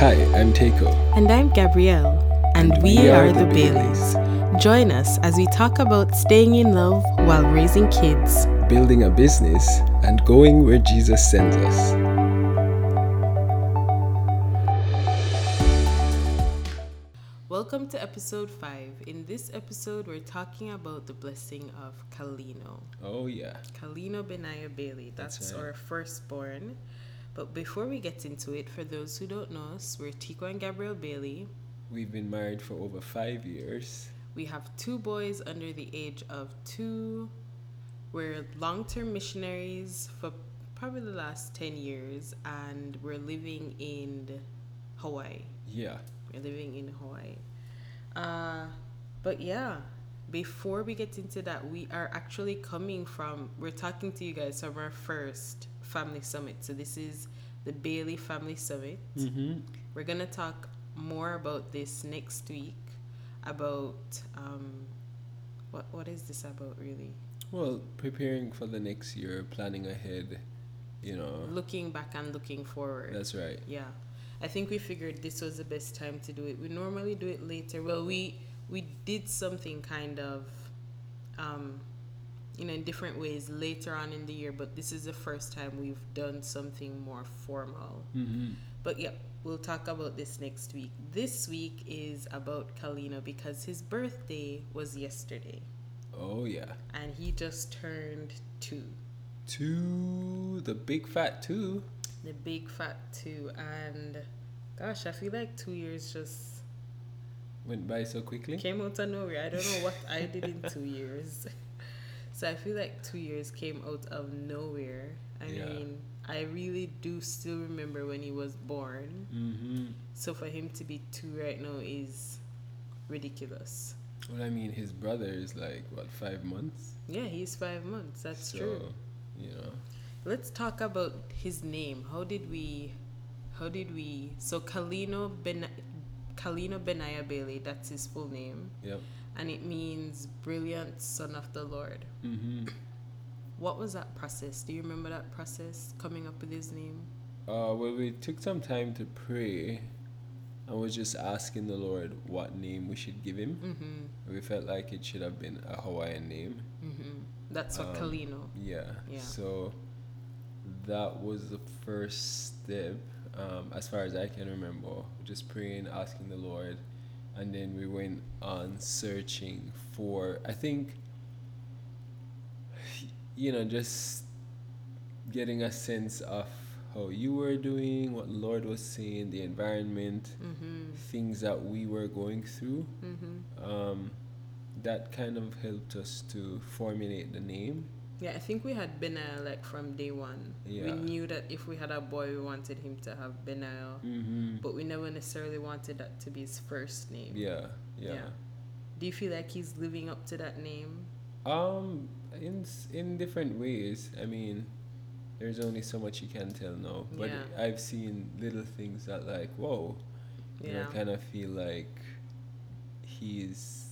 Hi, I'm Teiko. And I'm Gabrielle, and, we, are, the Baileys. Join us as we talk about staying in love while raising kids. Building a business and going where Jesus sends us. Welcome to episode 5. In this episode, we're talking about the blessing of Kalino. Oh, yeah. Kalino Benaya Bailey. That's, That's right. our firstborn. But before we get into it, for those who don't know us, we're Tico and Gabrielle Bailey. We've been married for over five years. We have two boys under the age of two. We're long term missionaries for probably the last 10 years, and we're living in Hawaii. Yeah. We're living in Hawaii. Uh, but yeah, before we get into that, we are actually coming from, we're talking to you guys from our first family summit. So this is the Bailey Family Summit. Mm-hmm. We're going to talk more about this next week about um, what what is this about really? Well, preparing for the next year, planning ahead, you know. Looking back and looking forward. That's right. Yeah. I think we figured this was the best time to do it. We normally do it later. Well, we we did something kind of um you know in different ways later on in the year, but this is the first time we've done something more formal. Mm-hmm. But yeah, we'll talk about this next week. This week is about Kalino because his birthday was yesterday Oh, yeah. and he just turned 2. Two, the big fat two. The big fat 2 and gosh, I feel like 2 years just Went by so quickly. came out of nowhere. I don't know what I did in two years. So I feel like two years came out of nowhere. I Yeah. mean, I really do still remember when he was born. Mm-hmm. So for him to be two right now is ridiculous. Well, I mean, his brother is like, what, five months? Yeah, he's five months. That's so, true. You know. Let's talk about his name. How did we? How did we? So Kalino Ben, Kalino Benaya Bailey. That's his full name, Yep. And it means brilliant son of the Lord. Mm-hmm. What was that process? Do you remember that process coming up with his name? Uh, well, we took some time to pray and was just asking the Lord what name we should give him. Mm-hmm. We felt like it should have been a Hawaiian name. Mm-hmm. That's what Um, Kalino. Yeah. Yeah. So that was the first step, um, as far as I can remember. Just praying, asking the Lord. And then we went on searching for, I think, you know, just getting a sense of how you were doing, what Lord was saying, the environment, Mm-hmm. things that we were going through. Mm-hmm. Um, that kind of helped us to formulate the name. Yeah, I think we had Benaya like from day one. We knew that if we had a boy, we wanted him to have Benaya. Mm-hmm. but we never necessarily wanted that to be his first name. Yeah, yeah. Yeah. Do you feel like he's living up to that name? Um, in in different ways. I mean, there's only so much you can tell now, but Yeah. I've seen little things that like, whoa, you know, Yeah. kind of feel like he's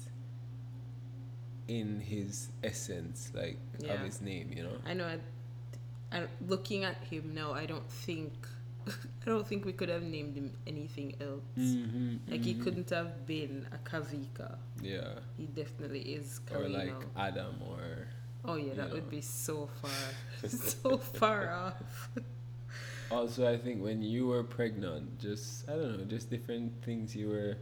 in his essence, like of his name. You know. I know. I, I, looking at him now, I don't think, I don't think we could have named him anything else. Mm-hmm, Like he couldn't have been a Kavika. Yeah. He definitely is Or like Adam, or oh yeah, that you would be so far, so far off. Also, I think when you were pregnant, just I don't know, just different things you were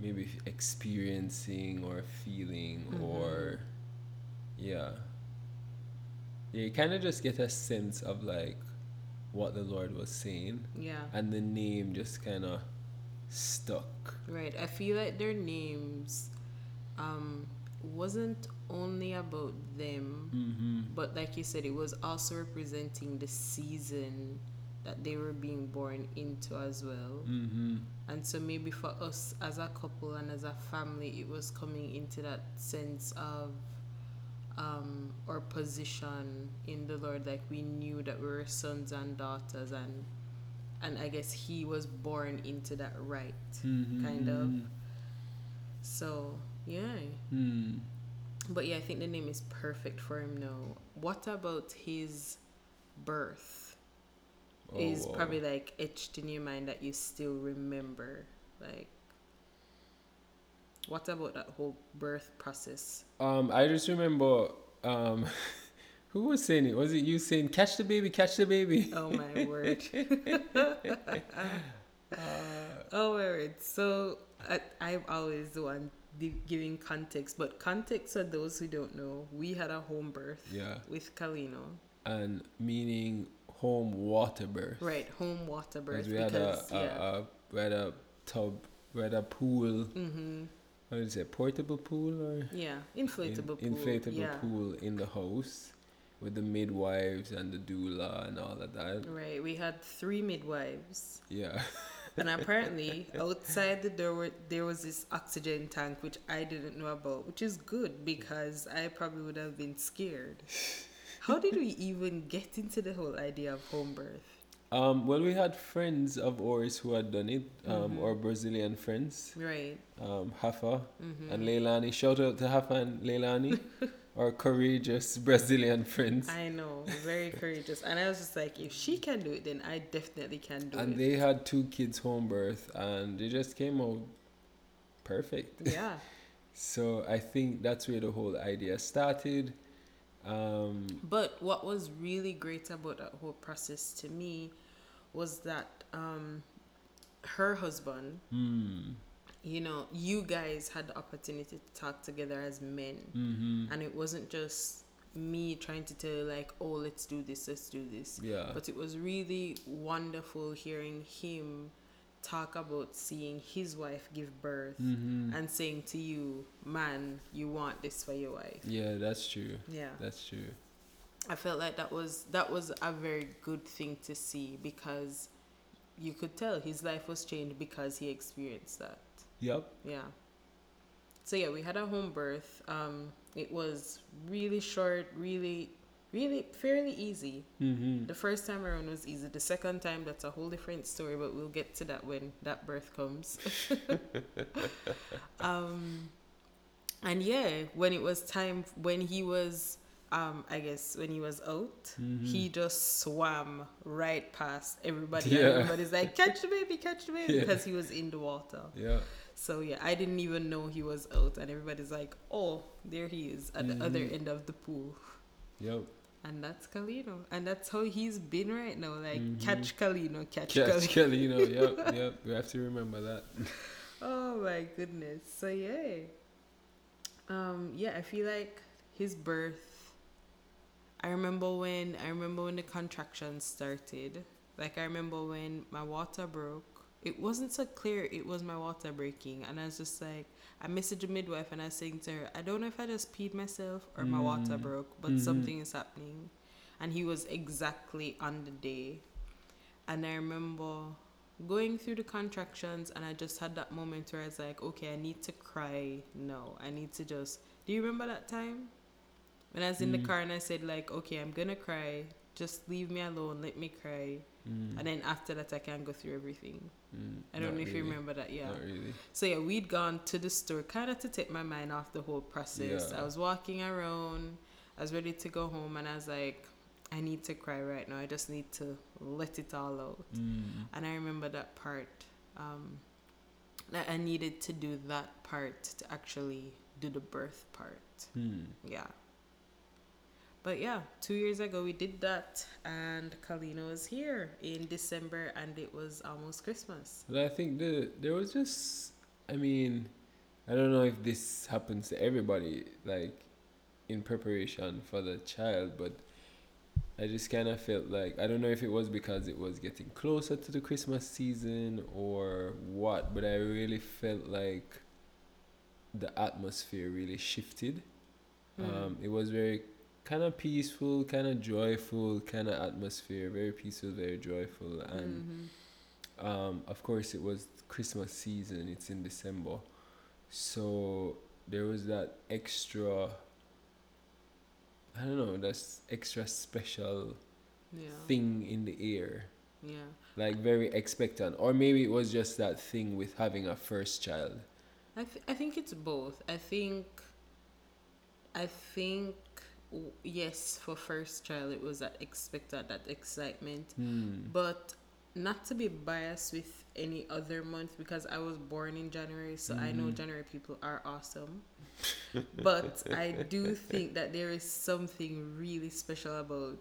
maybe experiencing or feeling, Mhm. or yeah, yeah. You kind of just get a sense of like what the Lord was saying, Yeah. and the name just kind of stuck. Right. I feel like their names um wasn't only about them, Mm-hmm. but like you said, it was also representing the season that they were being born into as well. Mm-hmm. And so maybe for us as a couple and as a family, it was coming into that sense of um, our position in the Lord. Like we knew that we were sons and daughters, and and I guess he was born into that right, Mm-hmm. kind of. So yeah, Hmm. but yeah, I think the name is perfect for him now. What about his birth? Is wow. probably like etched in your mind that you still remember. Like, what about that whole birth process? Um, I just remember, um, who was saying it? Was it you saying, catch the baby, catch the baby? Oh my word. oh my word. So I, I'm always the one giving context, but context for those who don't know, we had a home birth Yeah. with Kalino. And meaning home water birth. Right, home water birth. Because we had a, because, a, yeah. a, we had a tub, we had a pool, hmm what is it, portable pool or? Yeah, In- inflatable pool. Inflatable yeah. pool in the house with the midwives and the doula and all of that. Right, we had three midwives. Yeah. and apparently outside the door there was this oxygen tank which i didn't know about which is good because i probably would have been scared how did we even get into the whole idea of home birth Um, well, we had friends of ours who had done it, um, Mhm. our Brazilian friends, right um, Hafa hmm and Leilani. Shout out to Hafa and Leilani, our courageous Brazilian friends. i know very courageous and i was just like if she can do it then i definitely can do and it And they had two kids home birth, and they just came out perfect. yeah So I think that's where the whole idea started. Um, But what was really great about that whole process to me was that um, her husband, hmm, you know, you guys had the opportunity to talk together as men. hmm And it wasn't just me trying to tell you, like, oh, let's do this, let's do this. yeah, But it was really wonderful hearing him talk about seeing his wife give birth hmm and saying to you, man, you want this for your wife. yeah, that's true. Yeah. That's true. I felt like that was that was a very good thing to see because you could tell his life was changed because he experienced that. Yep. Yeah. So yeah, we had a home birth. Um, it was really short, really, really fairly easy. hmm The first time around was easy. The second time, that's a whole different story, but we'll get to that when that birth comes. um, and yeah, when it was time, when he was, um, I guess, when he was out, Mhm. he just swam right past everybody. Yeah. Everybody's like, catch the baby, catch the baby, Yeah. because he was in the water. Yeah. So yeah, I didn't even know he was out, and everybody's like, "Oh, there he is at the other end of the pool," Yep. And that's Kalino, and that's how he's been right now. Like, Mhm. catch Kalino, catch, Kalino. Catch Kalino. Yep. Yep. We have to remember that. Oh my goodness. So yeah, um, yeah, I feel like his birth. I remember when I remember when the contractions started. Like I remember when my water broke. It wasn't so clear it was my water breaking, and I was just like, I messaged the midwife and I was saying to her, I don't know if I just peed myself or my water Mm. broke, but Mhm. something is happening, and he was exactly on the day, and I remember going through the contractions and I just had that moment where I was like, okay, I need to cry no I need to just. Do you remember that time? When I was in the Mm. car and I said, like, okay, I'm gonna cry. Just leave me alone. Let me cry. Mm. And then after that, I can go through everything. Mm. I don't Not know if you remember that. Yeah. Really. So yeah, we'd gone to the store kind of to take my mind off the whole process. Yeah. I was walking around. I was ready to go home, and I was like, I need to cry right now. I just need to let it all out. Mm. And I remember that part. Um, that I needed to do that part to actually do the birth part. Mm. Yeah. But yeah, two years ago we did that, and Kalino was here in December, and it was almost Christmas. But I think the there was just I mean, I don't know if this happens to everybody like in preparation for the child, but I just kind of felt like I don't know if it was because it was getting closer to the Christmas season or what, but I really felt like the atmosphere really shifted. Mm. Um, it was very kind of peaceful, kind of joyful, kind of atmosphere, very peaceful, very joyful, and Mhm. um, of course it was Christmas season. It's in December, so there was that extra. I don't know. That's extra special yeah. thing in the air, Yeah. like very expectant, or maybe it was just that thing with having a first child. I, th- I think it's both. I think I think yes, for first child, it was that expected, that excitement. Hmm. But not to be biased with any other month because I was born in January, so I know Mhm. January people are awesome. but I do think that there is something really special about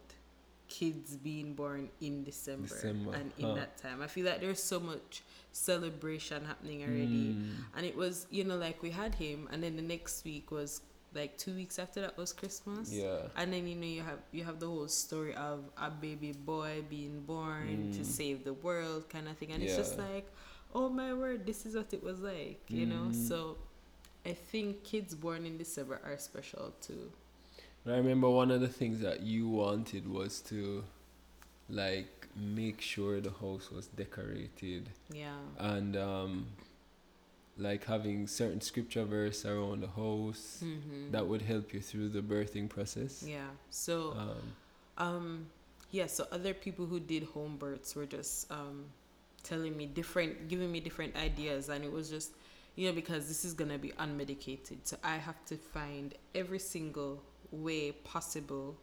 kids being born in December, December, and in huh. that time. I feel like there's so much celebration happening already. Hmm. And it was, you know, like we had him, and then the next week was like two weeks after that was Christmas. Yeah. And then you know you have you have the whole story of a baby boy being born to Mm. save the world kind of thing, and it's just like, oh my word, this is what it was like, you know. Mhm. So, I think kids born in December are special too. I remember one of the things that you wanted was to like make sure the house was decorated Yeah. and um like having certain scripture verse around the house Mm-hmm. that would help you through the birthing process. Yeah. So. Um, Um, yeah, so other people who did home births were just um, telling me different, giving me different ideas, and it was just, you know, because this is gonna be unmedicated, so I have to find every single way possible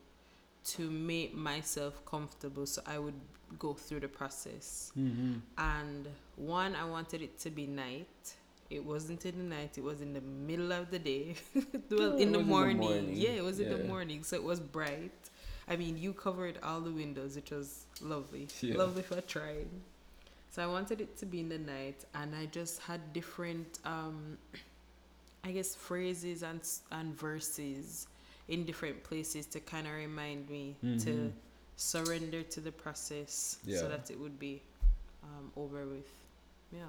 to make myself comfortable, so I would go through the process. mhm. And one, I wanted it to be night. It wasn't in the night, it was in the middle of the day. well, Oh, in, the morning. morning. Yeah, it was in the morning, so it was bright. I mean, you covered all the windows, which was lovely. Yeah. Lovely for trying. So I wanted it to be in the night, and I just had different, um, I guess, phrases and and verses in different places to kind of remind me to Mhm. surrender to the process Yeah. so that it would be um, over with. Yeah.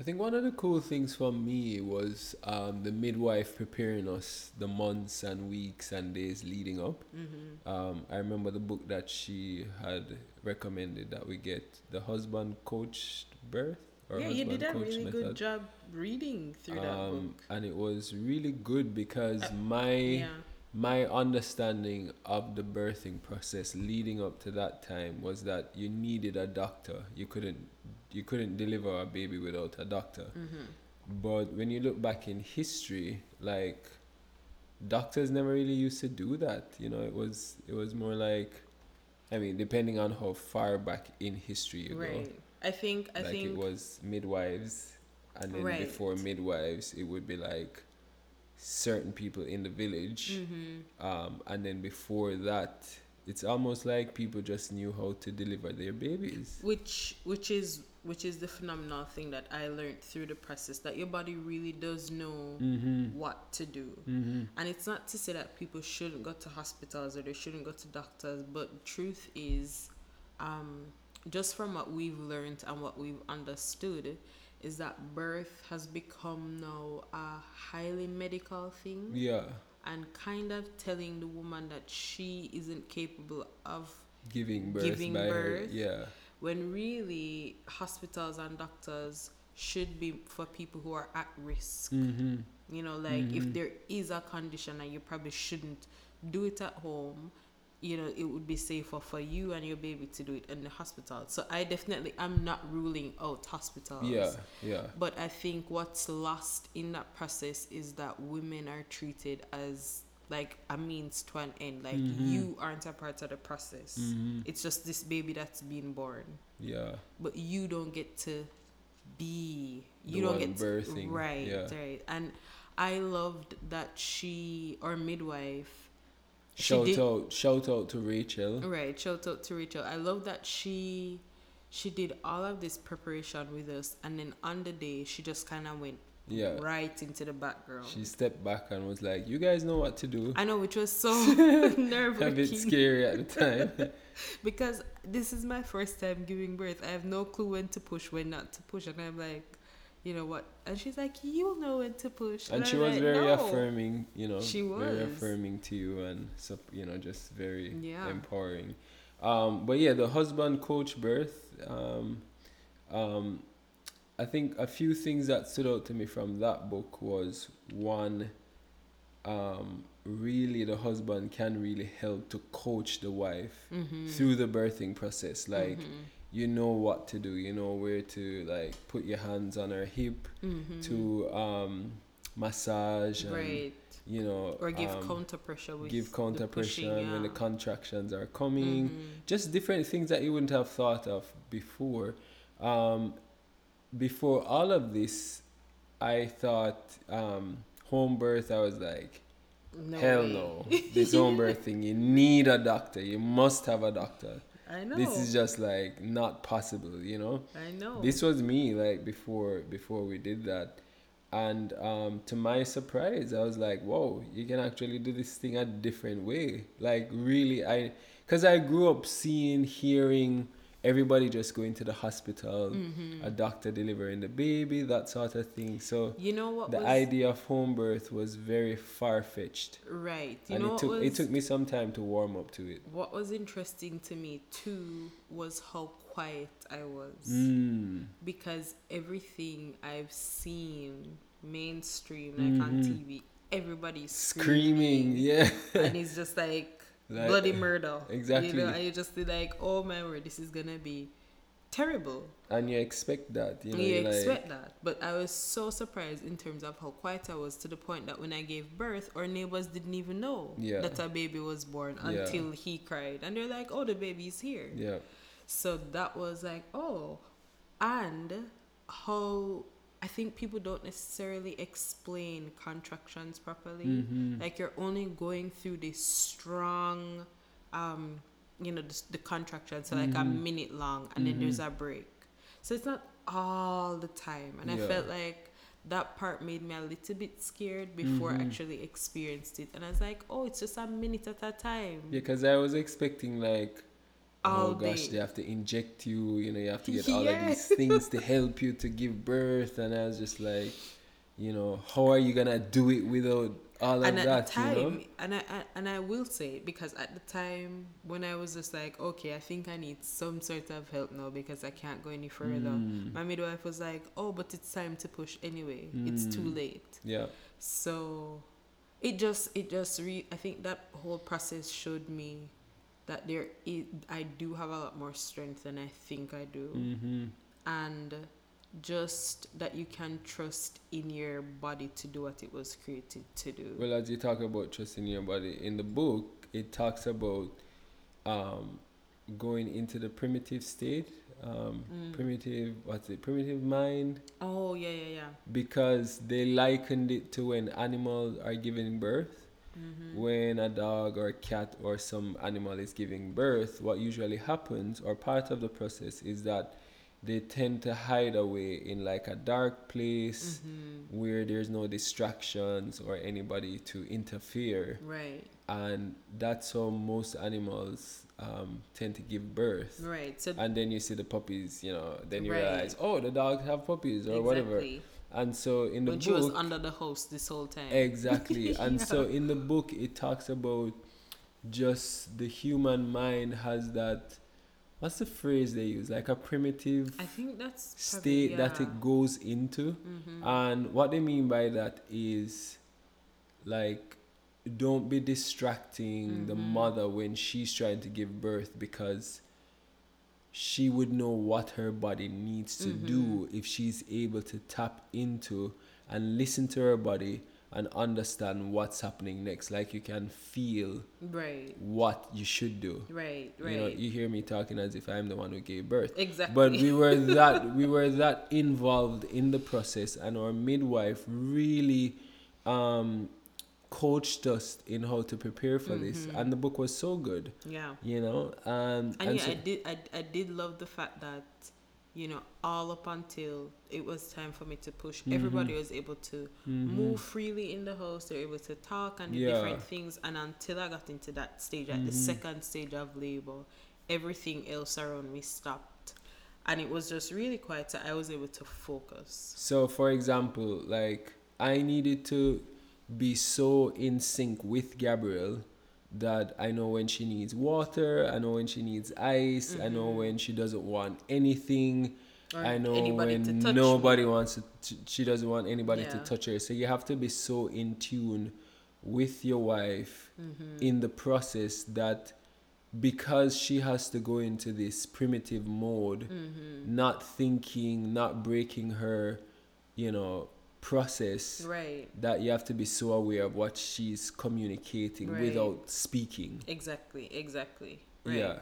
I think one of the cool things for me was um, the midwife preparing us the months and weeks and days leading up. Mm-hmm. Um, I remember the book that she had recommended that we get the husband coached birth or Yeah, you did a really method. good job reading through that Um, book. and it was really good because Uh, my Yeah. my understanding of the birthing process leading up to that time was that you needed a doctor. You couldn't you couldn't deliver a baby without a doctor. Mm-hmm. But when you look back in history, like doctors never really used to do that. You know, it was it was more like, I mean, depending on how far back in history you Right. go, I think I like think it was midwives, and then Right. before midwives, it would be like certain people in the village, Mhm. um, and then before that, it's almost like people just knew how to deliver their babies. which which is which is the phenomenal thing that I learned through the process that your body really does know Mm-hmm. what to do. Mm-hmm. And it's not to say that people shouldn't go to hospitals or they shouldn't go to doctors, but truth is, um, just from what we've learned and what we've understood, is that birth has become now a highly medical thing Yeah, and kind of telling the woman that she isn't capable of giving birth Giving by her. birth. Yeah. When really hospitals and doctors should be for people who are at risk. Mm-hmm. You know, like if Mhm. there is a condition and you probably shouldn't do it at home, you know, it would be safer for you and your baby to do it in the hospital. So I definitely am not ruling out hospitals. Yeah, yeah. But I think what's lost in that process is that women are treated as like a means to an end. Like Mhm. you aren't a part of the process. Mm-hmm. It's just this baby that's being born. Yeah. But you don't get to be The you don't one get to, birthing, right, yeah. right. And I loved that she or midwife Shout did- out shout out to Rachel. Right, shout out to Rachel. I love that she she did all of this preparation with us and then on the day she just kinda went Yeah. right into the background. She stepped back and was like, You guys know what to do. I know which was so nerve A bit scary at the time. because this is my first time giving birth. I have no clue when to push, when not to push, and I'm like, you know what? And she's like, you'll know when to push. and she I'm was like, very "No." affirming, you know, She was very affirming to you and you know, just very Yeah. empowering. Um, but yeah, the husband coach birth. Um, um, I think a few things that stood out to me from that book was one, um, really the husband can really help to coach the wife Mhm. through the birthing process. Like Mhm. you know what to do, you know where to like put your hands on her hip Mhm. to um, massage, and, right. you know, Or give um, counter pressure with give counter pushing, pressure when the contractions are coming. Mhm. Just different things that you wouldn't have thought of before. Um, before all of this, I thought um, home birth. I was like, No hell way. no, this home birth thing. You need a doctor. You must have a doctor. I know. This is just like not possible. You know. I know. This was me like before before we did that. And um, to my surprise, I was like, "Whoa! You can actually do this thing a different way." Like, really, I, because I grew up seeing, hearing everybody just going to the hospital, Mhm. a doctor delivering the baby, that sort of thing. So You know what the was idea of home birth was very far fetched, right? You and know it took was it took me some time to warm up to it. what was interesting to me too was how quiet I was Mm. because everything I've seen mainstream like on Mhm. TV, everybody's Screaming, yeah. and it's just like, Like- bloody murder. Exactly. You know, and you just be like, oh my word, this is gonna be terrible. and you expect that, you know. you like- expect that. But I was so surprised in terms of how quiet I was to the point that when I gave birth, our neighbors didn't even know Yeah. that a baby was born Yeah. until he cried. And they're like, oh, the baby's here. yeah. So that was like, oh. And how I think people don't necessarily explain contractions properly. Mhm. Like you're only going through this strong, um, you know, the, the contraction, so like a Mhm. minute long, and then there's a break. So it's not all the time, and I felt like that part made me a little bit scared before I Mhm. actually experienced it, and I was like, oh, it's just a minute at a time. Because I was expecting like, oh All gosh, they have to inject you. You know, you have to get all of these things to help you to give birth, and I was just like, you know, how are you gonna do it without all of and at that? the time, you know? and I, I and I will say because at the time when I was just like, okay, I think I need some sort of help now because I can't go any further. Mm. My midwife was like, oh, but it's time to push anyway. It's too Mm. late. Yeah. So it just it just re I think that whole process showed me that there is, I do have a lot more strength than I think I do hmm and just that you can trust in your body to do what it was created to do. Well, as you talk about trusting your body in the book, it talks about um, going into the primitive state, um, Mm. primitive what's it, primitive mind. oh yeah yeah yeah. because they likened it to when animals are giving birth. Mhm. When a dog or a cat or some animal is giving birth, what usually happens, or part of the process, is that they tend to hide away in like a dark place Mhm. where there's no distractions or anybody to interfere. Right. And that's how most animals um, tend to give birth. Right. So And then you see the puppies, you know, then you Right. realize, oh, the dogs have puppies or whatever. And so in the When book, she was under the house this whole time. Exactly. And so in the book, it talks about just the human mind has that. What's the phrase they use? Like a primitive I think that's state that it goes into. Mhm. And what they mean by that is like, don't be distracting the Mhm. mother when she's trying to give birth because she would know what her body needs to do Mhm. if she's able to tap into and listen to her body and understand what's happening next. Like you can feel right. what you should do. Right. right You know, you hear me talking as if I'm the one who gave birth exactly. but we were that we were that involved in the process and our midwife really um coached us in how to prepare for this Mhm. and the book was so good yeah. you know um And, yeah, so, I did. I, I did love the fact that, you know, all up until it was time for me to push, Mhm. everybody was able to mhm. move freely in the house. They're able to talk and do Yeah. different things. And until I got into that stage, at the Mhm. second stage of labor, everything else around me stopped, and it was just really quiet. So I was able to focus. so for example like i needed to be so in sync with gabrielle that i know when she needs water i know when she needs ice i know Mhm. when she doesn't want anything Or I know when nobody wants to, t- she doesn't want anybody to touch her. So you have to be so in tune with your wife Mhm. in the process that because she has to go into this primitive mode, Mhm. not thinking, not breaking her, you know, process Right. that you have to be so aware of what she's communicating Right. without speaking. Exactly. Exactly. Right. Yeah.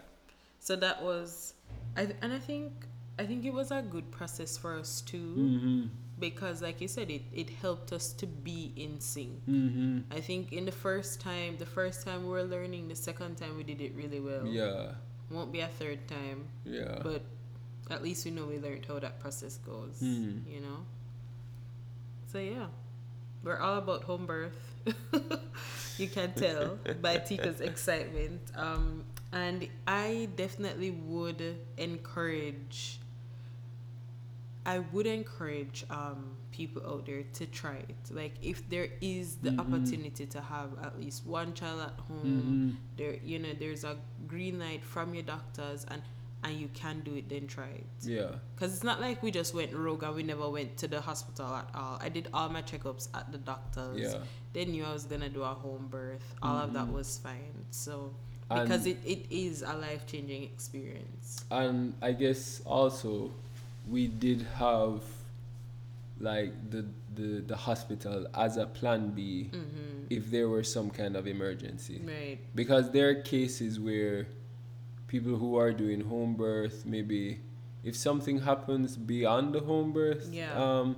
So that was, I th- and I think I think it was a good process for us too Mm-hmm. because, like you said, it it helped us to be in sync. Mm-hmm. I think in the first time, the first time we were learning, the second time we did it really well. Yeah. Won't be a third time, Yeah. but at least we know we learned how that process goes. Hmm. You know. So yeah, we're all about home birth. you can tell by Tika's excitement. Um, and I definitely would encourage. I would encourage um, people out there to try it. Like if there is the Mhm. opportunity to have at least one child at home, Mm-hmm. there you know there's a green light from your doctors and and you can do it then try it Yeah. because it's not like we just went rogue and we never went to the hospital at all i did all my checkups at the doctors Yeah. they knew i was gonna do a home birth all of that Mhm. was fine so And- because it, it is a life-changing experience and I guess also we did have like the the, the hospital as a plan B mm-hmm. if there were some kind of emergency. right Because there are cases where people who are doing home birth maybe if something happens beyond the home birth Yeah. um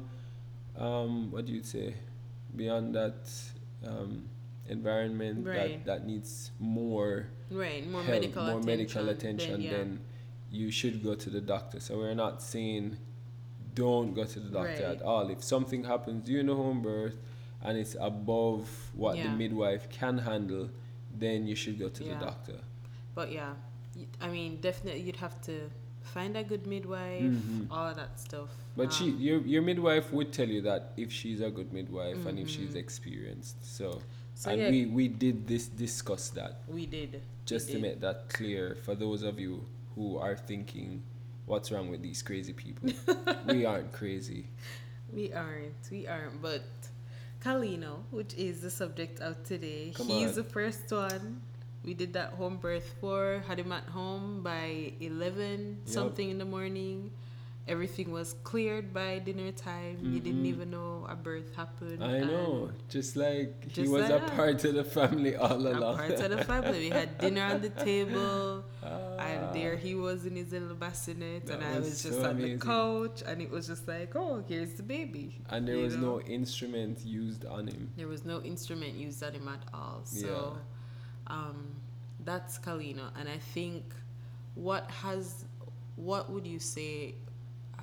um what do you say beyond that um environment Right. that that needs more right more help, medical more attention medical attention, then, then, you should go to the doctor. So we're not saying don't go to the doctor Right. at all. If something happens during the home birth and it's above what the midwife can handle, then you should go to Yeah. the doctor. but yeah i mean definitely you'd have to find a good midwife Mhm. all of that stuff But she, Um, your your midwife would tell you that if she's a good midwife and if she's Mhm. experienced. So, so and yeah, we we did this discuss that we did just we to did. make that clear for those of you who are thinking, what's wrong with these crazy people? we aren't crazy. We aren't. We aren't. But Kalino, which is the subject of today, Come he's on. the first one. We did that home birth for, had him at home by 11 Yup. something in the morning. Everything was cleared by dinner time. You didn't Mhm. even know a birth happened. I know, just like he was like a part of the family all And a along. part of the family. We had dinner on the table. Ah, And there he was in his little bassinet, and I was was just so on amazing. the couch, and it was just like, oh, here's the baby. and there you was know? no instrument used on him. There was no instrument used on him at all. So um, that's Kalino. And I think what has what would you say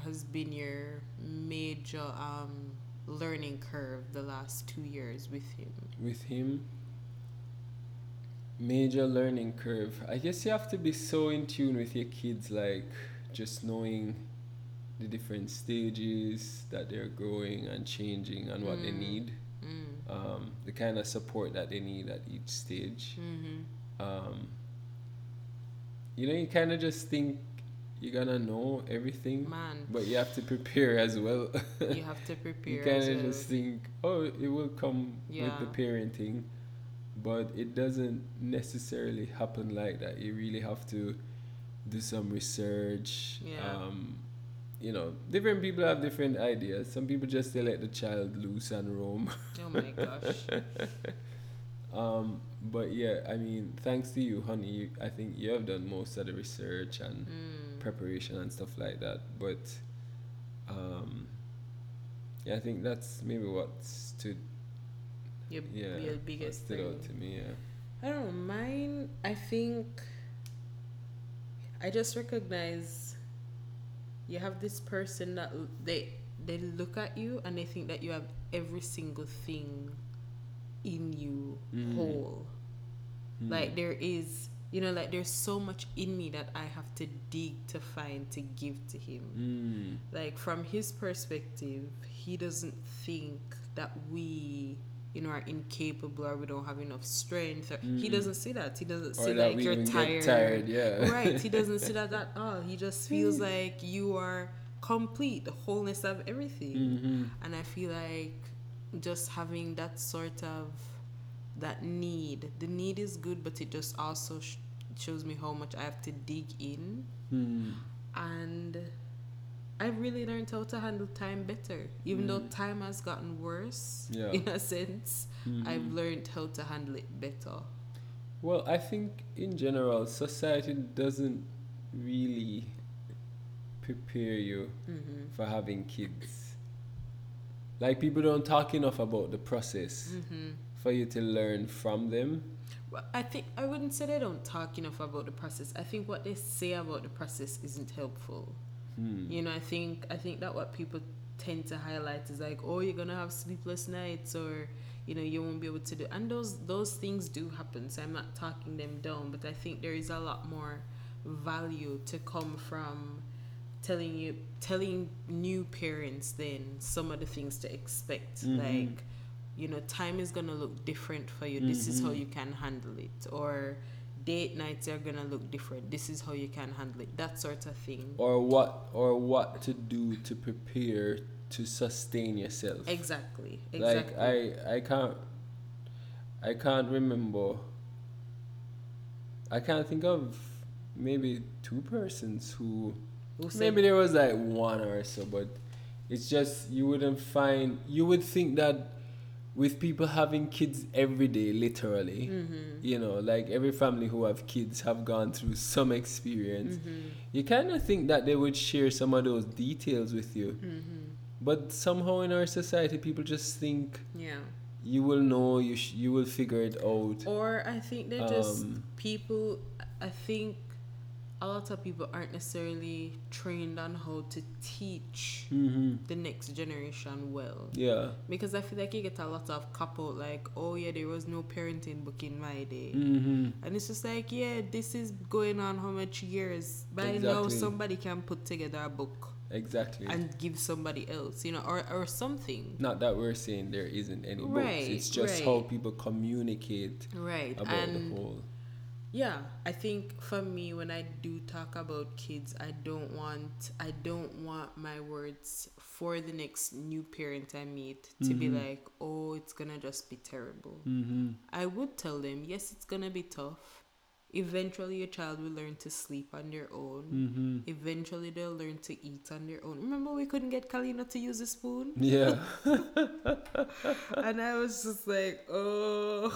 has been your major um, learning curve the last two years with him? With him, major learning curve. I guess you have to be so in tune with your kids, like just knowing the different stages that they're growing and changing and what they Mm. need, Mm. Um, the kind of support that they need at each stage. Mm-hmm. um, you know, you kind of just think you're gonna know everything, Man, but you have to prepare as well. you have to prepare. you kind of well. just think, oh, it will come Yeah. with the parenting, but it doesn't necessarily happen like that. You really have to do some research. Yeah. Um, you know, different people have different ideas. Some people just they let the child loose and roam. oh my gosh. Um, but yeah, I mean, thanks to you, honey, you, I think you have done most of the research and Mm. preparation and stuff like that. But um, yeah, I think that's maybe what stood Your, yeah your biggest stood thing. out to me. Yeah. I don't know. Mine, I think I just recognize you have this person that they they look at you and they think that you have every single thing in you Mm. whole. Mm. Like there is, you know, like there's so much in me that I have to dig to find to give to him Mm. like from his perspective he doesn't think that we you know are incapable or we don't have enough strength or he Mm. doesn't see that he doesn't see that like you're tired, tired. Yeah. right he doesn't see that at all he just feels like you are complete the wholeness of everything hmm and i feel like just having that sort of that need the need is good but it just also sh- shows me how much i have to dig in Mm. and I've really learned how to handle time better. Even though time has gotten worse, Yeah. in a sense, Mhm. I've learned how to handle it better. Well, I think in general, society doesn't really prepare you Mm-hmm. for having kids. Like people don't talk enough about the process Mm-hmm. for you to learn from them. Well, I think I wouldn't say they don't talk enough about the process. I think what they say about the process isn't helpful. Hmm. You know, I think I think that what people tend to highlight is like, oh, you're gonna have sleepless nights, or you know, you won't be able to do. And those those things do happen. So I'm not talking them down, but I think there is a lot more value to come from telling you telling new parents then some of the things to expect Mhm. like you know time is gonna look different for you this is how Mhm. you can handle it or date nights are gonna look different. This is how you can handle it. That sort of thing. Or what or what to do to prepare to sustain yourself. exactly exactly. Like I I can't I can't remember. I can't think of maybe two persons who Who maybe there was like one or so but it's just you wouldn't find you would think that with people having kids every day literally Mhm. you know like every family who have kids have gone through some experience Mhm. you kind of think that they would share some of those details with you Mhm. but somehow in our society people just think yeah you will know you sh- you will figure it out or i think they just Um, people i think a lot of people aren't necessarily trained on how to teach hmm the next generation well. Yeah. Because i feel like you get a lot of out like oh yeah there was no parenting book in my day. Hmm and it's just like yeah this is going on how much years? By now Exactly. somebody can put together a book exactly. and give somebody else you know or, or something. Not that we're saying there isn't any books. Right, it's just right. how people communicate right about and the whole yeah i think for me when i do talk about kids i don't want i don't want my words for the next new parent i meet to be Mhm. like oh it's gonna just be terrible. Hmm i would tell them yes it's gonna be tough. Eventually your child will learn to sleep on their own. Hmm eventually they'll learn to eat on their own. Remember we couldn't get Kalino to use a spoon? Yeah. And I was just like, oh,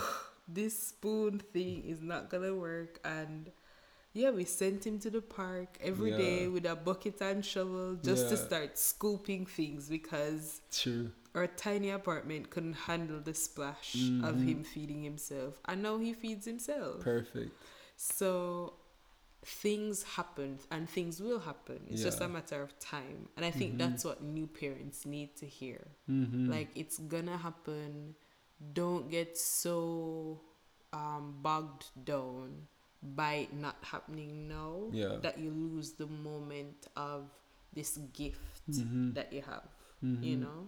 this spoon thing is not gonna work. And yeah, we sent him to the park every day Yeah. with a bucket and shovel just to start scooping things because true our tiny apartment couldn't handle the splash of Mhm. him feeding himself. And now he feeds himself. perfect So things happen and things will happen. It's just a matter of time. And I think Mhm. that's what new parents need to hear hmm like it's gonna happen don't get so um bogged down by it not happening now Yeah. that you lose the moment of this gift Mhm. that you have you Mhm. know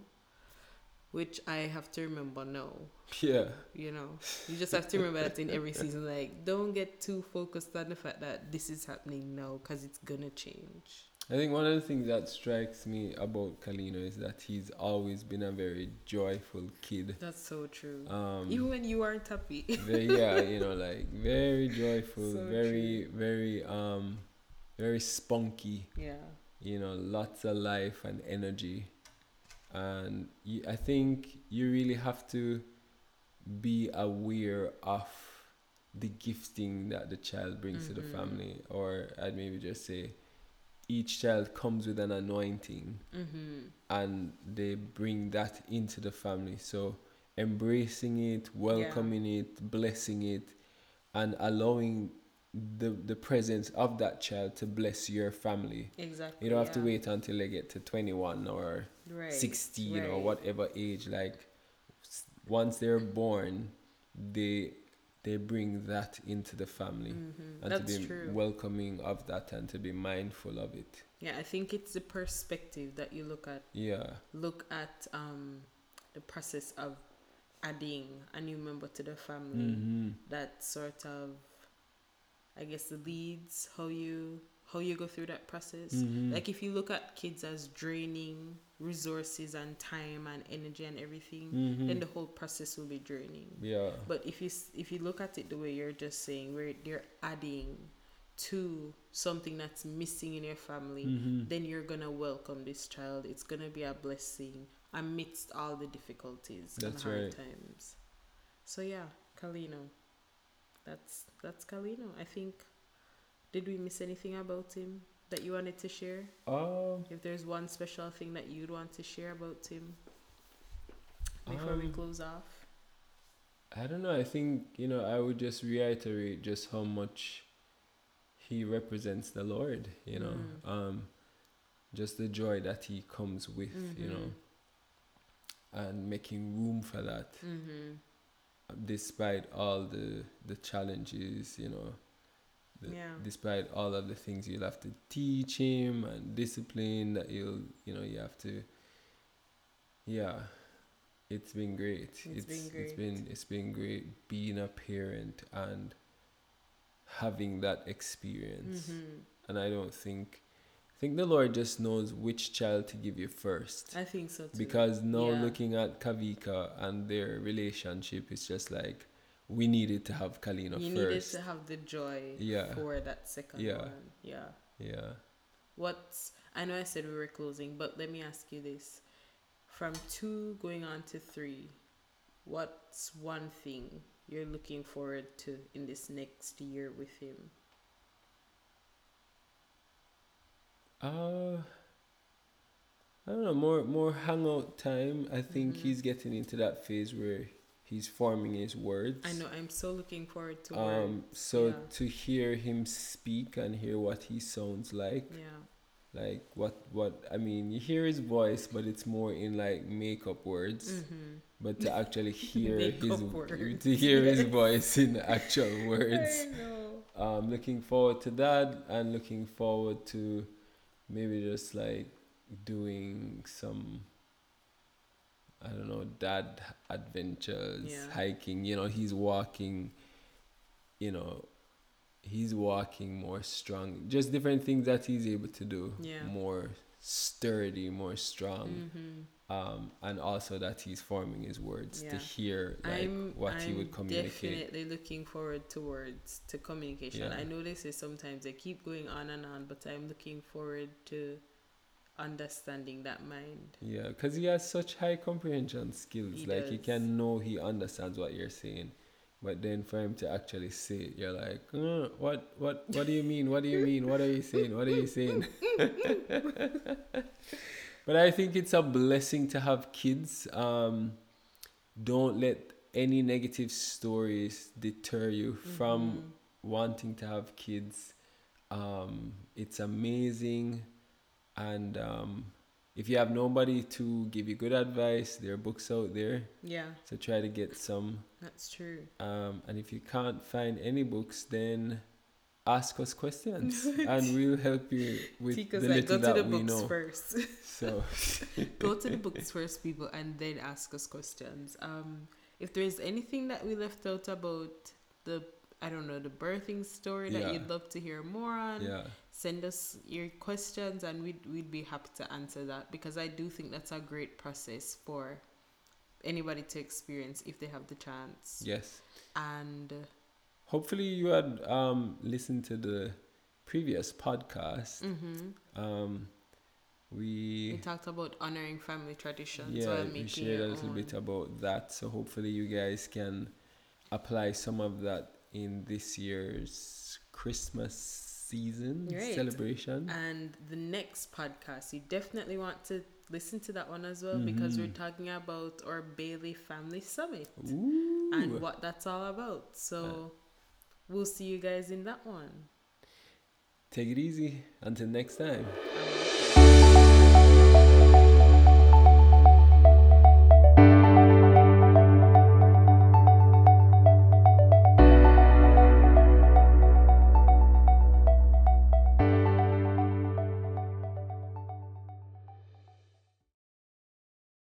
which i have to remember now yeah you know you just have to remember that in every season like don't get too focused on the fact that this is happening now because it's gonna change I think one of the things that strikes me about Kalino is that he's always been a very joyful kid. that's so true Um, even when you aren't happy very, yeah, you know, like very joyful, So very, very, um, very spunky. yeah You know, lots of life and energy, and you, I think you really have to be aware of the gifting that the child brings to the Mhm. family, or I'd maybe just say, each child comes with an anointing mm-hmm and they bring that into the family. So embracing it, welcoming it, blessing it, and allowing the the presence of that child to bless your family. Exactly. You don't have to wait until they get to 21 or right. 16 or whatever age. Like once they're born, they they bring that into the family Mhm. and That's to be true. welcoming of that and to be mindful of it. yeah, I think it's the perspective that you look at. Yeah. Look at um, the process of adding a new member to the family. hmm That sort of, I guess, leads how you how you go through that process. Mhm. Like if you look at kids as draining resources and time and energy and everything, Mhm. then the whole process will be draining. Yeah. But if you if you look at it the way you're just saying, where they're adding to something that's missing in your family, Mhm. then you're gonna welcome this child. It's gonna be a blessing amidst all the difficulties That's and hard right. times. So yeah, Kalino. That's that's Kalino. I think. Did we miss anything about him that you wanted to share? Um, If there's one special thing that you'd want to share about him before we Um, close off. I don't know. I think you know. I would just reiterate just how much he represents the Lord. You know, Mm. um, just the joy that he comes with. You know, Mhm. and making room for that, Mm-hmm. despite all the the challenges. You know, Yeah. despite all of the things you'll have to teach him and discipline that you'll you know you have to. Yeah, it's been great. it's, It's been It's great. been it's been great being a parent and having that experience. Mm-hmm. And I don't think I think the Lord just knows which child to give you first. I think so too. Because now Yeah. looking at Kavika and their relationship, it's just like we needed to have Kalino you needed first. to have the joy Yeah. for that second Yeah. one. Yeah. yeah. What's I know I said we were closing, but let me ask you this. From two going on to three, what's one thing you're looking forward to in this next year with him? Uh I don't know, more more hangout time. I think Mhm. he's getting into that phase where he's forming his words. I know I'm so looking forward to Um so yeah. to hear him speak and hear what he sounds like, yeah. like what what I mean, you hear his voice but it's more in like makeup words. Mm-hmm. But to actually hear his words, to hear his voice in actual words. I know. um looking forward to that and looking forward to maybe just like doing some I don't know dad adventures Yeah. hiking you know he's walking you know he's walking more strong just different things that he's able to do Yeah. more sturdy more strong Mm-hmm. um and also that he's forming his words to hear like I'm, what he I'm would communicate definitely looking forward towards to communication. Yeah. I know this is sometimes they keep going on and on, but I'm looking forward to understanding that mind. Yeah, because he has such high comprehension skills. He like does. can know he understands what you're saying, but then for him to actually say it, you're like, uh, what, what, what do you mean? What do you mean? What are you saying? What are you saying? but I think it's a blessing to have kids. Um, don't let any negative stories deter you from Mhm. wanting to have kids. Um, it's amazing, and um, if you have nobody to give you good advice, there are books out there. Yeah, So try to get some. that's true. Um, and if you can't find any books, then ask us questions, and we'll help you with Because the like, go little to that the we books know. first. So go to the books first, people, and then ask us questions. Um, if there's anything that we left out about the, I don't know, the birthing story that Yeah. you'd love to hear more on, yeah, send us your questions and we'd, we'd be happy to answer that because I do think that's a great process for anybody to experience if they have the chance. yes. And uh, Hopefully you had um, listened to the previous podcast. mhm, Um, we we talked about honoring family traditions yeah we shared a little own. bit about that. So hopefully you guys can apply some of that in this year's Christmas season Right. celebration. And the next podcast, you definitely want to listen to that one as well because we're Mhm. talking about our Bailey Family Summit Ooh. and what that's all about. So we'll see you guys in that one. Take it easy. Until next time.